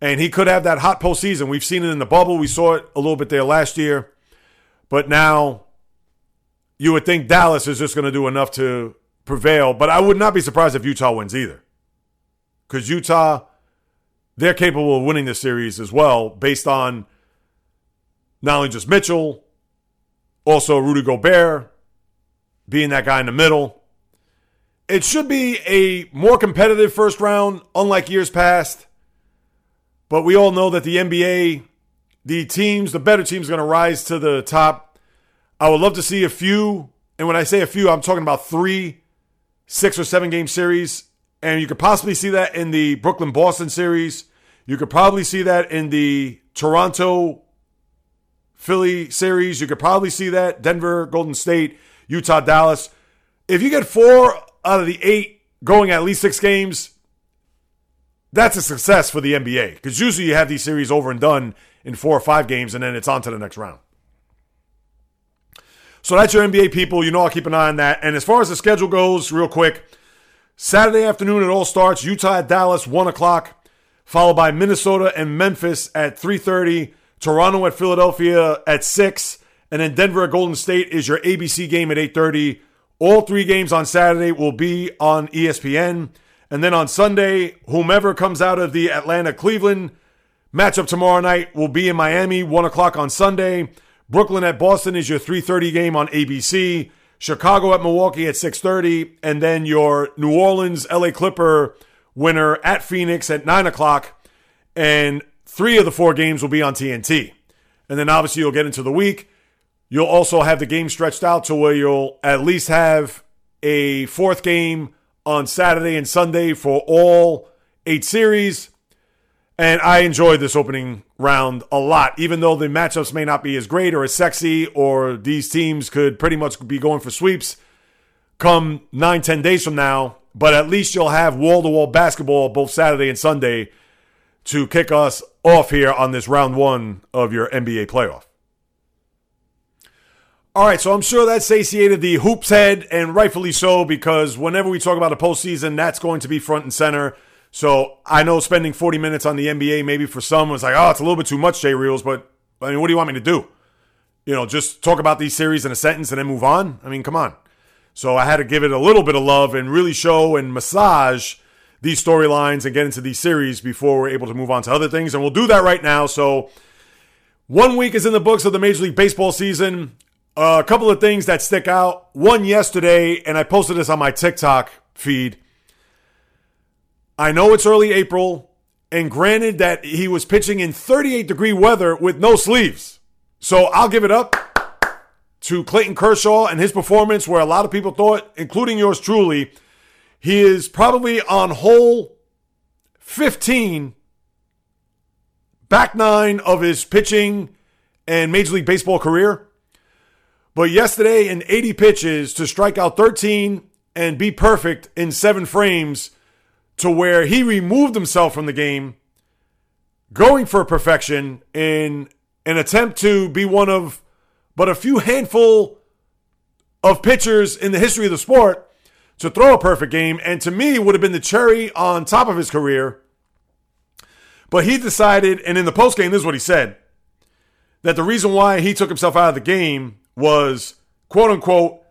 And he could have that hot postseason. We've seen it in the bubble. We saw it a little bit there last year. But now you would think Dallas is just going to do enough to prevail. But I would not be surprised if Utah wins either. Because Utah, they're capable of winning this series as well, based on not only just Mitchell, also Rudy Gobert, being that guy in the middle. It should be a more competitive first round, unlike years past. But we all know that the NBA, the teams, the better teams, are going to rise to the top. I would love to see a few, and when I say a few, I'm talking about three, six or seven game series. And you could possibly see that in the Brooklyn Boston series. You could probably see that in the Toronto Philly series. You could probably see that Denver Golden State. Utah, Dallas. If you get four out of the eight going at least six games, that's a success for the NBA because usually you have these series over and done in four or five games and then it's on to the next round. So that's your NBA people. You know I'll keep an eye on that. And as far as the schedule goes, real quick, Saturday afternoon it all starts. Utah at Dallas, 1 o'clock, followed by Minnesota and Memphis at 3.30, Toronto at Philadelphia at 6, and then Denver at Golden State is your ABC game at 8:30. All three games on Saturday will be on ESPN. And then on Sunday, whomever comes out of the Atlanta Cleveland matchup tomorrow night will be in Miami, 1 o'clock on Sunday. Brooklyn at Boston is your 3:30 game on ABC. Chicago at Milwaukee at 6:30, and then your New Orleans LA Clipper winner at Phoenix at 9 o'clock. And three of the four games will be on TNT. And then obviously you'll get into the week. You'll also have the game stretched out to where you'll at least have a fourth game on Saturday and Sunday for all eight series. And I enjoyed this opening round a lot, even though the matchups may not be as great or as sexy, or these teams could pretty much be going for sweeps come nine, ten days from now. But at least you'll have wall to wall basketball both Saturday and Sunday to kick us off here on this round one of your NBA playoff. All right, so I'm sure that satiated the hoops head, and rightfully so, because whenever we talk about a postseason, that's going to be front and center. So I know spending 40 minutes on the NBA, maybe for some was like, oh, it's a little bit too much, J Reels, but I mean, what do you want me to do? You know, just talk about these series in a sentence and then move on? I mean, come on. So I had to give it a little bit of love and really show and massage these storylines and get into these series before we're able to move on to other things. And we'll do that right now. So one week is in the books of the Major League Baseball season. Uh, a couple of things that stick out. One yesterday, and I posted this on my TikTok feed. I know it's early April, and granted that he was pitching in 38 degree weather with no sleeves. So I'll give it up to Clayton Kershaw and his performance, where a lot of people thought, including yours truly, he is probably on hole 15, back nine of his pitching and Major League Baseball career. But yesterday, in 80 pitches, to strike out 13 and be perfect in seven frames to where he removed himself from the game, going for perfection in an attempt to be one of but a few handful of pitchers in the history of the sport to throw a perfect game, and to me would have been the cherry on top of his career. But he decided, and in the post game, this is what he said that the reason why he took himself out of the game was quote unquote,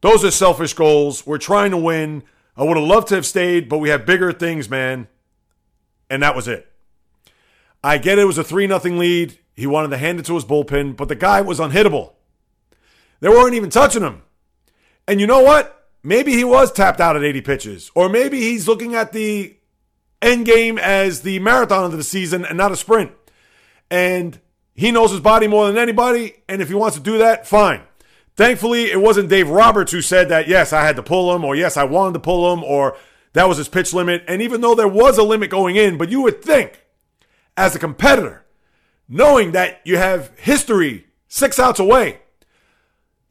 those are selfish goals. We're trying to win. I would have loved to have stayed, but we have bigger things, man. And that was it. I get it was a 3 0 lead. He wanted to hand it to his bullpen, but the guy was unhittable. They weren't even touching him. And you know what? Maybe he was tapped out at 80 pitches, or maybe he's looking at the end game as the marathon of the season and not a sprint. And he knows his body more than anybody. And if he wants to do that, fine. Thankfully, it wasn't Dave Roberts who said that, yes, I had to pull him, or yes, I wanted to pull him, or that was his pitch limit. And even though there was a limit going in, but you would think, as a competitor, knowing that you have history six outs away,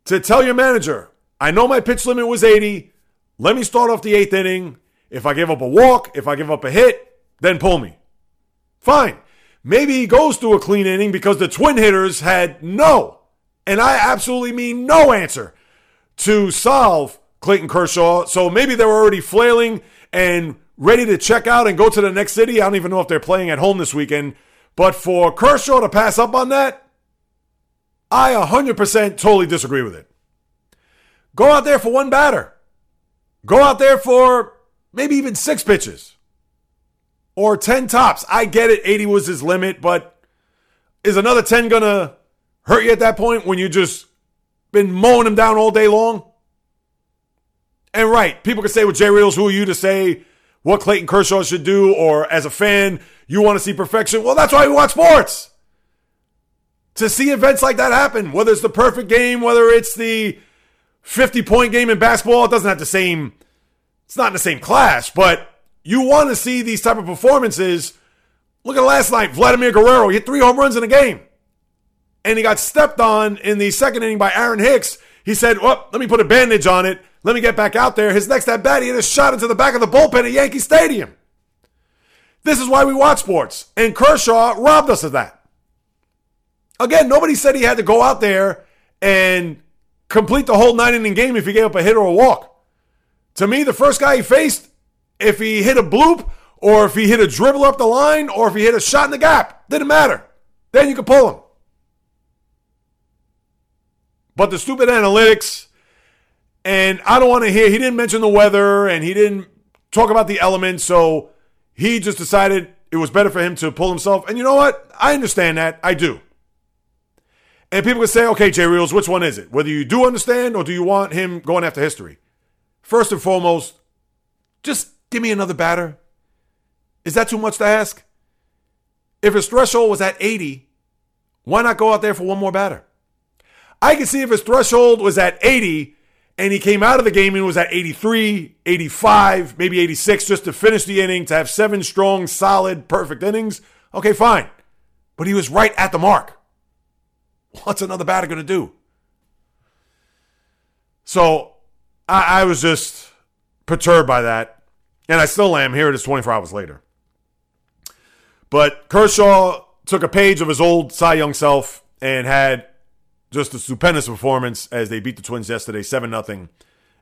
to tell your manager, I know my pitch limit was 80. Let me start off the eighth inning. If I give up a walk, if I give up a hit, then pull me. Fine. Maybe he goes through a clean inning because the twin hitters had no and I absolutely mean no answer to solve Clayton Kershaw. So maybe they were already flailing and ready to check out and go to the next city. I don't even know if they're playing at home this weekend. But for Kershaw to pass up on that, I 100% totally disagree with it. Go out there for one batter. Go out there for maybe even six pitches or 10 tops. I get it. 80 was his limit, but is another 10 going to hurt you at that point when you just been mowing him down all day long? And right, people can say, with Jay Reels, who are you to say what Clayton Kershaw should do? Or as a fan, you want to see perfection? Well, that's why we watch sports. To see events like that happen, whether it's the perfect game, whether it's the 50 point game in basketball, it doesn't have the same, it's not in the same class, but you want to see these type of performances. Look at last night, Vladimir Guerrero he hit three home runs in a game and he got stepped on in the second inning by Aaron Hicks. He said, Well, let me put a bandage on it. Let me get back out there. His next at bat, he hit a shot into the back of the bullpen at Yankee Stadium. This is why we watch sports. And Kershaw robbed us of that. Again, nobody said he had to go out there and complete the whole nine inning game if he gave up a hit or a walk. To me, the first guy he faced, if he hit a bloop or if he hit a dribble up the line or if he hit a shot in the gap, didn't matter. Then you could pull him. But the stupid analytics, and I don't want to hear, he didn't mention the weather and he didn't talk about the elements. So he just decided it was better for him to pull himself. And you know what? I understand that. I do. And people can say, okay, Jay Reels, which one is it? Whether you do understand or do you want him going after history? First and foremost, just give me another batter. Is that too much to ask? If his threshold was at 80, why not go out there for one more batter? I can see if his threshold was at 80 and he came out of the game and was at 83, 85, maybe 86 just to finish the inning, to have seven strong, solid, perfect innings. Okay, fine. But he was right at the mark. What's another batter going to do? So I, I was just perturbed by that. And I still am. Here it is 24 hours later. But Kershaw took a page of his old Cy Young self and had just a stupendous performance as they beat the Twins yesterday, 7 0,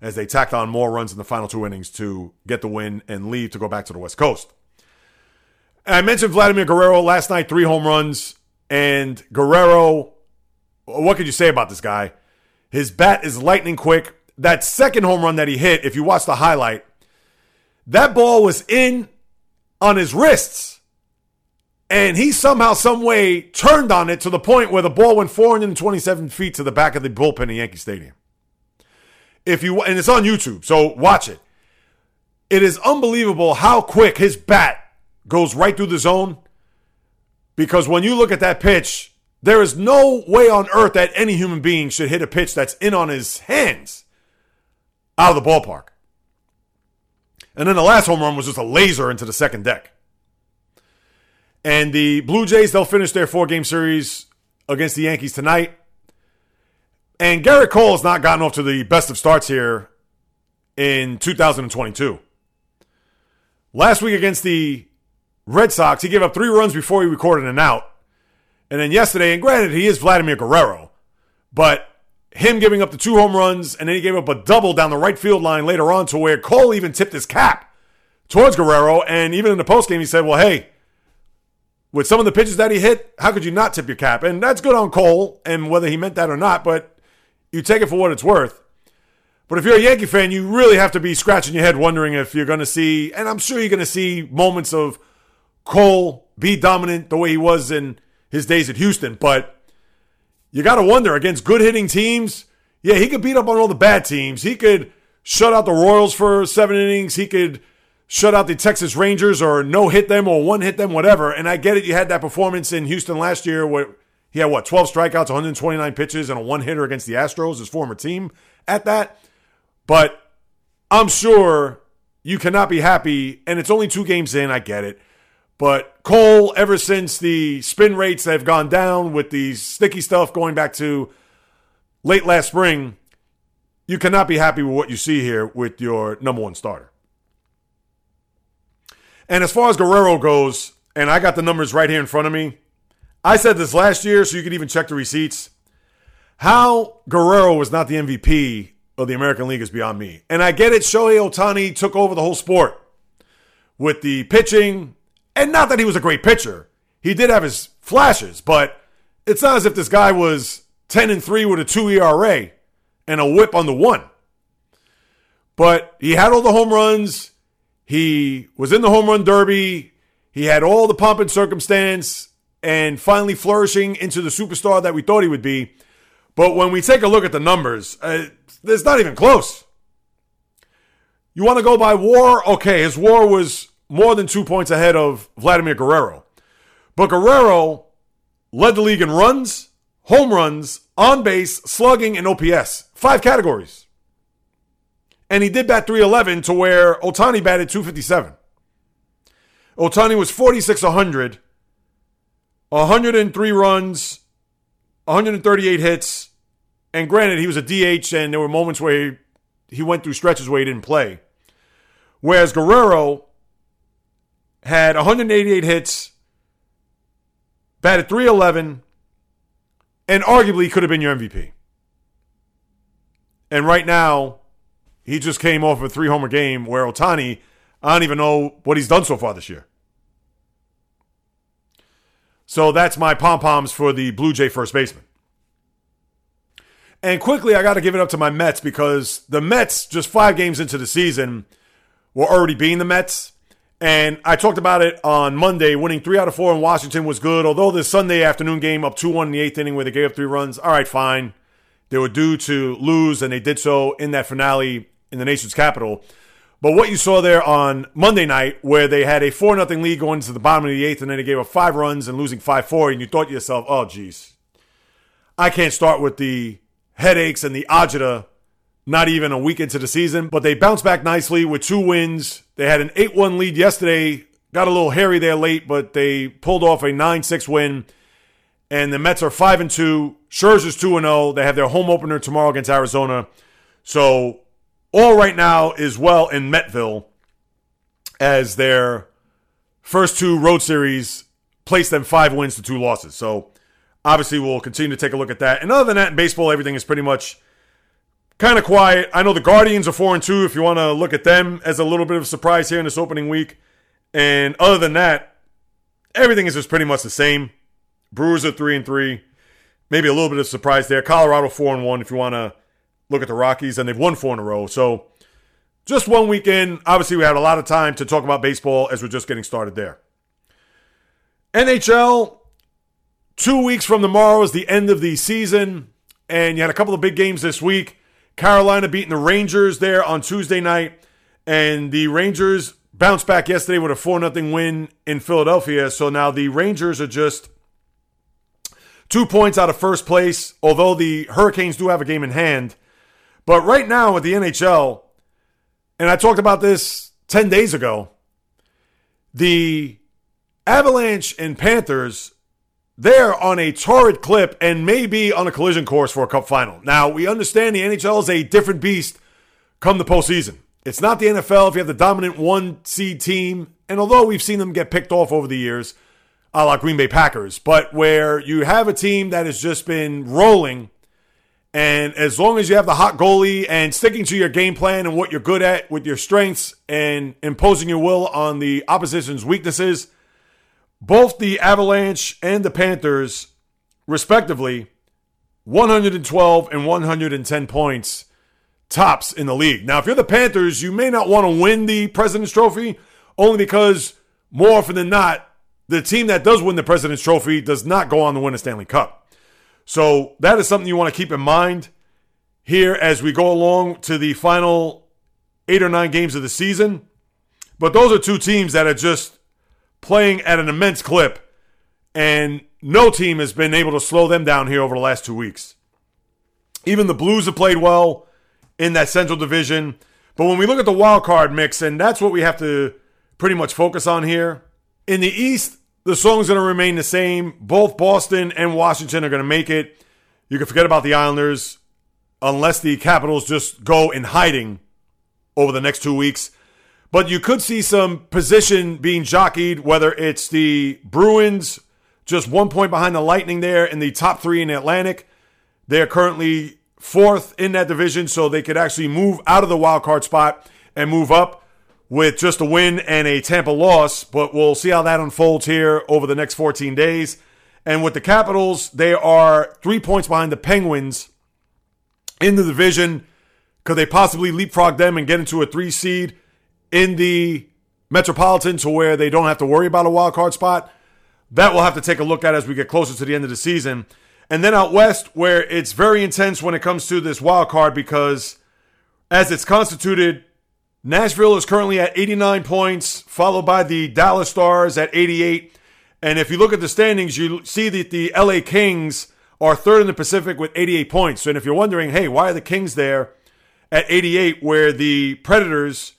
as they tacked on more runs in the final two innings to get the win and leave to go back to the West Coast. I mentioned Vladimir Guerrero last night, three home runs. And Guerrero, what could you say about this guy? His bat is lightning quick. That second home run that he hit, if you watch the highlight, that ball was in on his wrists and he somehow, some way turned on it to the point where the ball went 427 feet to the back of the bullpen in Yankee Stadium. If you and it's on YouTube, so watch it. It is unbelievable how quick his bat goes right through the zone. Because when you look at that pitch, there is no way on earth that any human being should hit a pitch that's in on his hands out of the ballpark. And then the last home run was just a laser into the second deck. And the Blue Jays, they'll finish their four game series against the Yankees tonight. And Gerrit Cole has not gotten off to the best of starts here in 2022. Last week against the Red Sox, he gave up three runs before he recorded an out. And then yesterday, and granted, he is Vladimir Guerrero, but him giving up the two home runs and then he gave up a double down the right field line later on to where Cole even tipped his cap towards Guerrero. And even in the postgame, he said, Well, hey, with some of the pitches that he hit, how could you not tip your cap? And that's good on Cole, and whether he meant that or not, but you take it for what it's worth. But if you're a Yankee fan, you really have to be scratching your head wondering if you're going to see, and I'm sure you're going to see moments of Cole be dominant the way he was in his days at Houston. But you got to wonder against good hitting teams, yeah, he could beat up on all the bad teams. He could shut out the Royals for seven innings. He could shut out the Texas Rangers or no hit them or one hit them, whatever. And I get it. You had that performance in Houston last year where he had what, 12 strikeouts, 129 pitches, and a one hitter against the Astros, his former team at that. But I'm sure you cannot be happy. And it's only two games in. I get it. But Cole, ever since the spin rates have gone down with the sticky stuff going back to late last spring, you cannot be happy with what you see here with your number one starter. And as far as Guerrero goes, and I got the numbers right here in front of me, I said this last year, so you could even check the receipts. How Guerrero was not the MVP of the American League is beyond me. And I get it, Shohei Ohtani took over the whole sport with the pitching, and not that he was a great pitcher. He did have his flashes, but it's not as if this guy was 10 and 3 with a 2 ERA and a whip on the one. But he had all the home runs. He was in the home run derby. He had all the pomp and circumstance and finally flourishing into the superstar that we thought he would be. But when we take a look at the numbers, uh, it's not even close. You want to go by war? Okay, his war was more than two points ahead of Vladimir Guerrero. But Guerrero led the league in runs, home runs, on base, slugging, and OPS. Five categories and he did bat 311 to where Ohtani batted 257. Ohtani was 46 100, 103 runs, 138 hits, and granted, he was a DH, and there were moments where he, he went through stretches where he didn't play. Whereas Guerrero had 188 hits, batted 311, and arguably could have been your MVP. And right now, he just came off a three homer game where Ohtani, I don't even know what he's done so far this year. So that's my pom poms for the Blue Jay first baseman. And quickly, I got to give it up to my Mets because the Mets, just five games into the season, were already being the Mets. And I talked about it on Monday. Winning three out of four in Washington was good. Although the Sunday afternoon game up 2 1 in the eighth inning where they gave up three runs, all right, fine. They were due to lose, and they did so in that finale in the nation's capital. But what you saw there on Monday night, where they had a 4 0 lead going to the bottom of the eighth, and then they gave up five runs and losing 5 4, and you thought to yourself, oh, geez, I can't start with the headaches and the agita not even a week into the season. But they bounced back nicely with two wins. They had an 8 1 lead yesterday, got a little hairy there late, but they pulled off a 9 6 win. And the Mets are 5 and 2. Scherzer's 2 0. They have their home opener tomorrow against Arizona. So all right now is well in Metville as their first two road series place them five wins to two losses. So obviously we'll continue to take a look at that. And other than that, in baseball, everything is pretty much kind of quiet. I know the Guardians are four and two. If you want to look at them as a little bit of a surprise here in this opening week, and other than that, everything is just pretty much the same. Brewers are three and three. Maybe a little bit of surprise there. Colorado four and one. If you want to look at the Rockies, and they've won four in a row. So just one weekend. Obviously, we had a lot of time to talk about baseball as we're just getting started there. NHL, two weeks from tomorrow is the end of the season, and you had a couple of big games this week. Carolina beating the Rangers there on Tuesday night, and the Rangers bounced back yesterday with a 4 0 win in Philadelphia. So now the Rangers are just two points out of first place, although the Hurricanes do have a game in hand. But right now with the NHL, and I talked about this 10 days ago, the Avalanche and Panthers, they're on a torrid clip and maybe on a collision course for a cup final. Now, we understand the NHL is a different beast come the postseason. It's not the NFL if you have the dominant one seed team, and although we've seen them get picked off over the years, a la Green Bay Packers, but where you have a team that has just been rolling, and as long as you have the hot goalie and sticking to your game plan and what you're good at with your strengths and imposing your will on the opposition's weaknesses, both the Avalanche and the Panthers, respectively, 112 and 110 points tops in the league. Now, if you're the Panthers, you may not want to win the President's Trophy only because more often than not, the team that does win the President's Trophy does not go on to win a Stanley Cup. So that is something you want to keep in mind here as we go along to the final eight or nine games of the season. But those are two teams that are just playing at an immense clip, and no team has been able to slow them down here over the last two weeks. Even the Blues have played well in that Central Division. But when we look at the wild card mix, and that's what we have to pretty much focus on here. In the East, the song's going to remain the same. Both Boston and Washington are going to make it. You can forget about the Islanders unless the Capitals just go in hiding over the next two weeks. But you could see some position being jockeyed, whether it's the Bruins, just one point behind the Lightning there in the top three in the Atlantic. They're currently fourth in that division, so they could actually move out of the wild card spot and move up with just a win and a Tampa loss. But we'll see how that unfolds here over the next 14 days. And with the Capitals, they are three points behind the Penguins in the division. Could they possibly leapfrog them and get into a three seed in the Metropolitan to where they don't have to worry about a wild card spot? That we'll have to take a look at as we get closer to the end of the season. And then out west, where it's very intense when it comes to this wild card because as it's constituted, Nashville is currently at 89 points, followed by the Dallas Stars at 88. And if you look at the standings, you see that the LA Kings are third in the Pacific with 88 points. And if you're wondering, hey, why are the Kings there at 88 where the Predators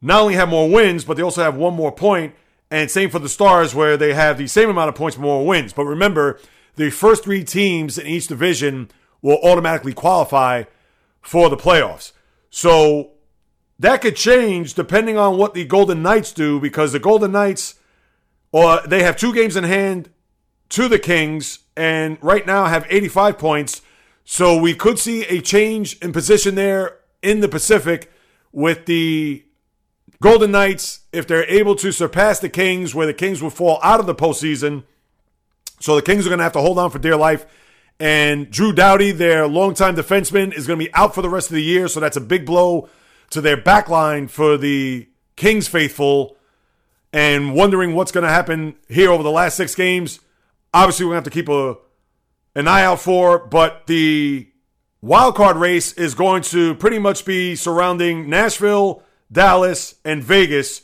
not only have more wins, but they also have one more point, and same for the Stars where they have the same amount of points, but more wins. But remember, the first three teams in each division will automatically qualify for the playoffs. So that could change depending on what the Golden Knights do because the Golden Knights or they have two games in hand to the Kings and right now have 85 points. So we could see a change in position there in the Pacific with the Golden Knights if they're able to surpass the Kings where the Kings will fall out of the postseason so the Kings are going to have to hold on for dear life. And Drew Doughty, their longtime defenseman, is going to be out for the rest of the year. So that's a big blow to their back line for the Kings faithful. And wondering what's going to happen here over the last six games. Obviously, we're going to have to keep a, an eye out for. But the wild card race is going to pretty much be surrounding Nashville, Dallas, and Vegas.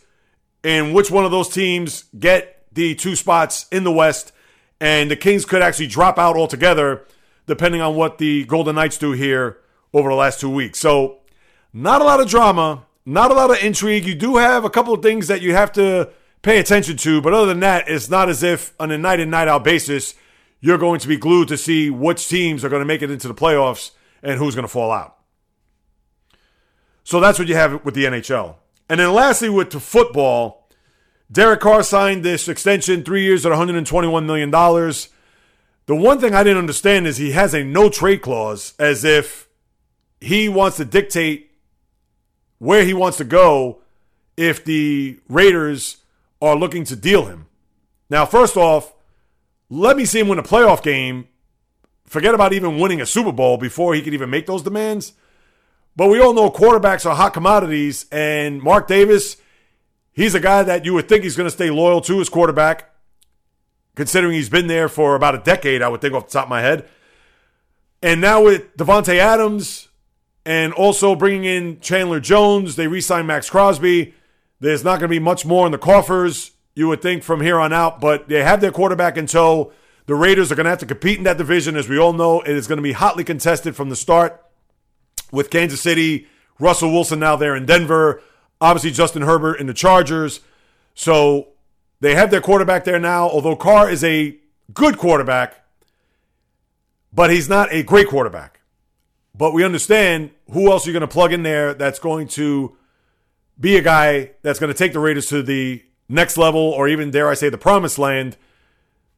And which one of those teams get the two spots in the West and the Kings could actually drop out altogether, depending on what the Golden Knights do here over the last two weeks. So, not a lot of drama, not a lot of intrigue. You do have a couple of things that you have to pay attention to, but other than that, it's not as if on a night in, night out basis, you're going to be glued to see which teams are going to make it into the playoffs and who's going to fall out. So that's what you have with the NHL. And then lastly, with football, Derek Carr signed this extension, three years at $121 million. The one thing I didn't understand is he has a no trade clause as if he wants to dictate where he wants to go if the Raiders are looking to deal him. Now, first off, let me see him win a playoff game. Forget about even winning a Super Bowl before he could even make those demands. But we all know quarterbacks are hot commodities, and Mark Davis He's a guy that you would think he's going to stay loyal to his quarterback, considering he's been there for about a decade, I would think, off the top of my head. And now with Davante Adams and also bringing in Chandler Jones, they re signed Maxx Crosby. There's not going to be much more in the coffers, you would think, from here on out, but they have their quarterback in tow. The Raiders are going to have to compete in that division. As we all know, it is going to be hotly contested from the start with Kansas City, Russell Wilson now there in Denver, Obviously, Justin Herbert in the Chargers. So they have their quarterback there now, although Carr is a good quarterback, but he's not a great quarterback. But we understand who else are you're going to plug in there that's going to be a guy that's going to take the Raiders to the next level or even, dare I say, the promised land,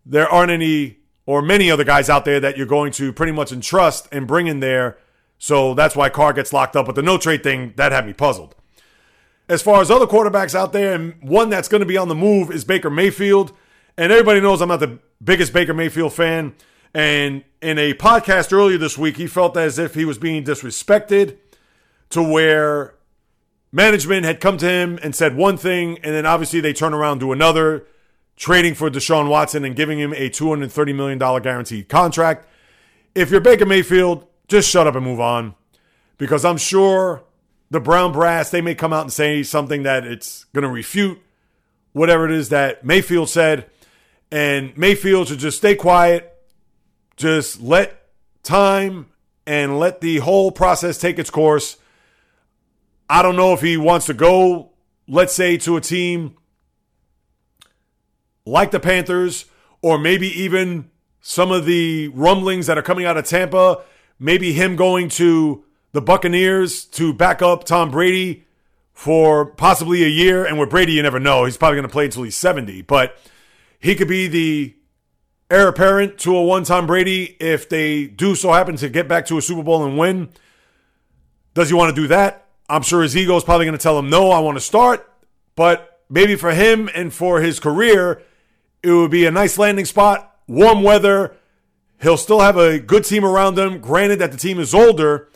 there aren't any or many other guys out there that you're going to pretty much entrust and bring in there. So that's why Carr gets locked up. But the no trade thing, that had me puzzled. As far as other quarterbacks out there, and one that's going to be on the move is Baker Mayfield. And everybody knows I'm not the biggest Baker Mayfield fan. And in a podcast earlier this week, he felt as if he was being disrespected to where management had come to him and said one thing, and then obviously they turn around do another, trading for Deshaun Watson and giving him a $230 million guaranteed contract. If you're Baker Mayfield, just shut up and move on. Because I'm sure the Brown brass, they may come out and say something that it's going to refute whatever it is that Mayfield said. And Mayfield should just stay quiet, just let time and let the whole process take its course. I don't know if he wants to go, let's say, to a team like the Panthers, or maybe even some of the rumblings that are coming out of Tampa, maybe him going to the Buccaneers to back up Tom Brady for possibly a year. And with Brady, you never know. He's probably going to play until he's 70, but he could be the heir apparent to a one Tom Brady if they do so happen to get back to a Super Bowl and win. Does he want to do that? I'm sure his ego is probably going to tell him, no, I want to start. But maybe for him and for his career, it would be a nice landing spot, warm weather. He'll still have a good team around him. Granted that the team is older,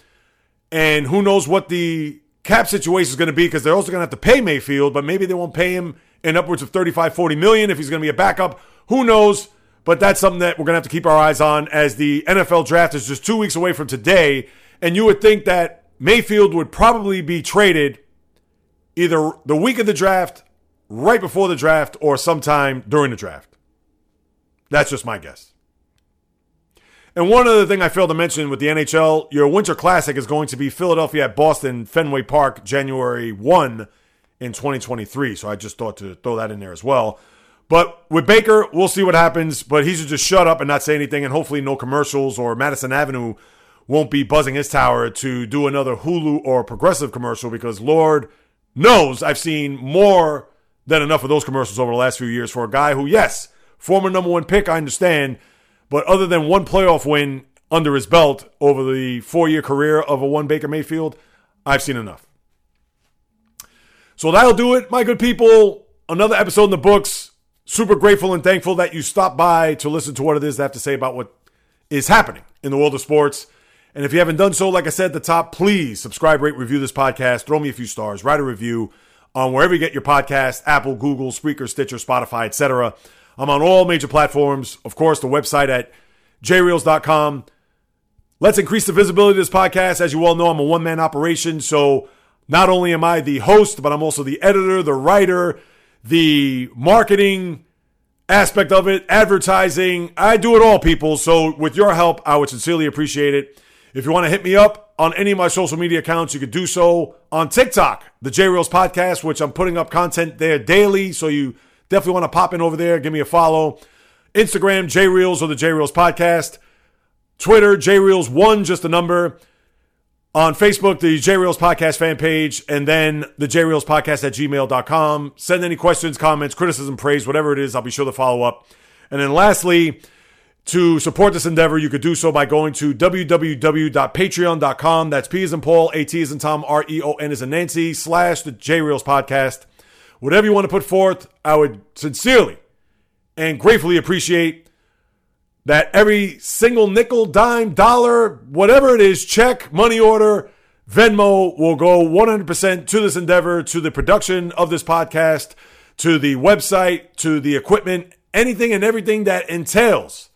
and who knows what the cap situation is going to be because they're also going to have to pay Mayfield, but maybe they won't pay him in upwards of 35, 40 million if he's going to be a backup. Who knows? But that's something that we're going to have to keep our eyes on as the NFL draft is just two weeks away from today. And you would think that Mayfield would probably be traded either the week of the draft, right before the draft, or sometime during the draft. That's just my guess. And one other thing I failed to mention with the NHL, your Winter Classic is going to be Philadelphia at Boston, Fenway Park, January 1 in 2023. So I just thought to throw that in there as well. But with Baker, we'll see what happens. But he should just shut up and not say anything, and hopefully no commercials or Madison Avenue won't be buzzing his tower to do another Hulu or progressive commercial because Lord knows I've seen more than enough of those commercials over the last few years for a guy who, yes, former number one pick, I understand, but other than one playoff win under his belt over the four year career of a one Baker Mayfield, I've seen enough. So that'll do it, my good people. Another episode in the books. Super grateful and thankful that you stopped by to listen to what it is I have to say about what is happening in the world of sports. And if you haven't done so, like I said at the top, please subscribe, rate, review this podcast, throw me a few stars, write a review on wherever you get your podcast, Apple, Google, Spreaker, Stitcher, Spotify, etc. I'm on all major platforms. Of course, the website at jreels.com. Let's increase the visibility of this podcast. As you all know, I'm a one man operation. So not only am I the host, but I'm also the editor, the writer, the marketing aspect of it, advertising. I do it all, people. So with your help, I would sincerely appreciate it. If you want to hit me up on any of my social media accounts, you could do so on TikTok, the J Reels Podcast, which I'm putting up content there daily. So you Definitely want to pop in over there. Give me a follow. Instagram, J Reels or the J Reels Podcast. Twitter, J Reels one, just a number. On Facebook, the J Reels Podcast fan page, and then the J Reels Podcast at gmail.com. Send any questions, comments, criticism, praise, whatever it is. I'll be sure to follow up. And then lastly, to support this endeavor, you could do so by going to www.patreon.com. That's P as in Paul, A T as in Tom, R E O N as in Nancy, slash the J Reels Podcast whatever you want to put forth, I would sincerely and gratefully appreciate that every single nickel, dime, dollar, whatever it is, check, money order, Venmo will go 100% to this endeavor, to the production of this podcast, to the website, to the equipment, anything and everything that entails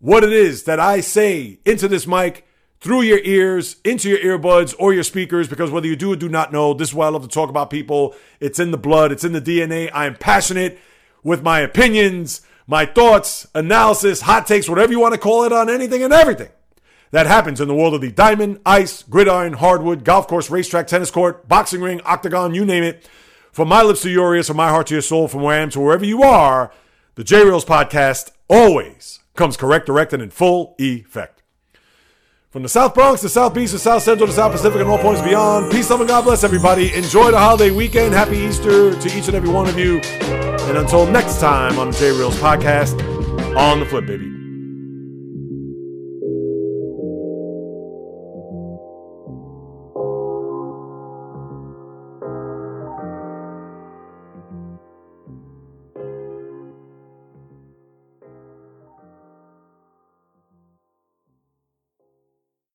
what it is that I say into this mic through your ears, into your earbuds or your speakers, because whether you do or do not know, this is why I love to talk about people. It's in the blood, it's in the DNA. I am passionate with my opinions, my thoughts, analysis, hot takes, whatever you want to call it, on anything and everything that happens in the world of the diamond, ice, gridiron, hardwood, golf course, racetrack, tennis court, boxing ring, octagon, you name it. From my lips to your ears, from my heart to your soul, from where I am to wherever you are, the J Reels podcast always comes correct, direct, and in full effect. From the South Bronx, the South Beach, the South Central, to South Pacific, and all points beyond. Peace, love, and God bless everybody. Enjoy the holiday weekend. Happy Easter to each and every one of you. And until next time on the J Reels podcast, on the flip, baby.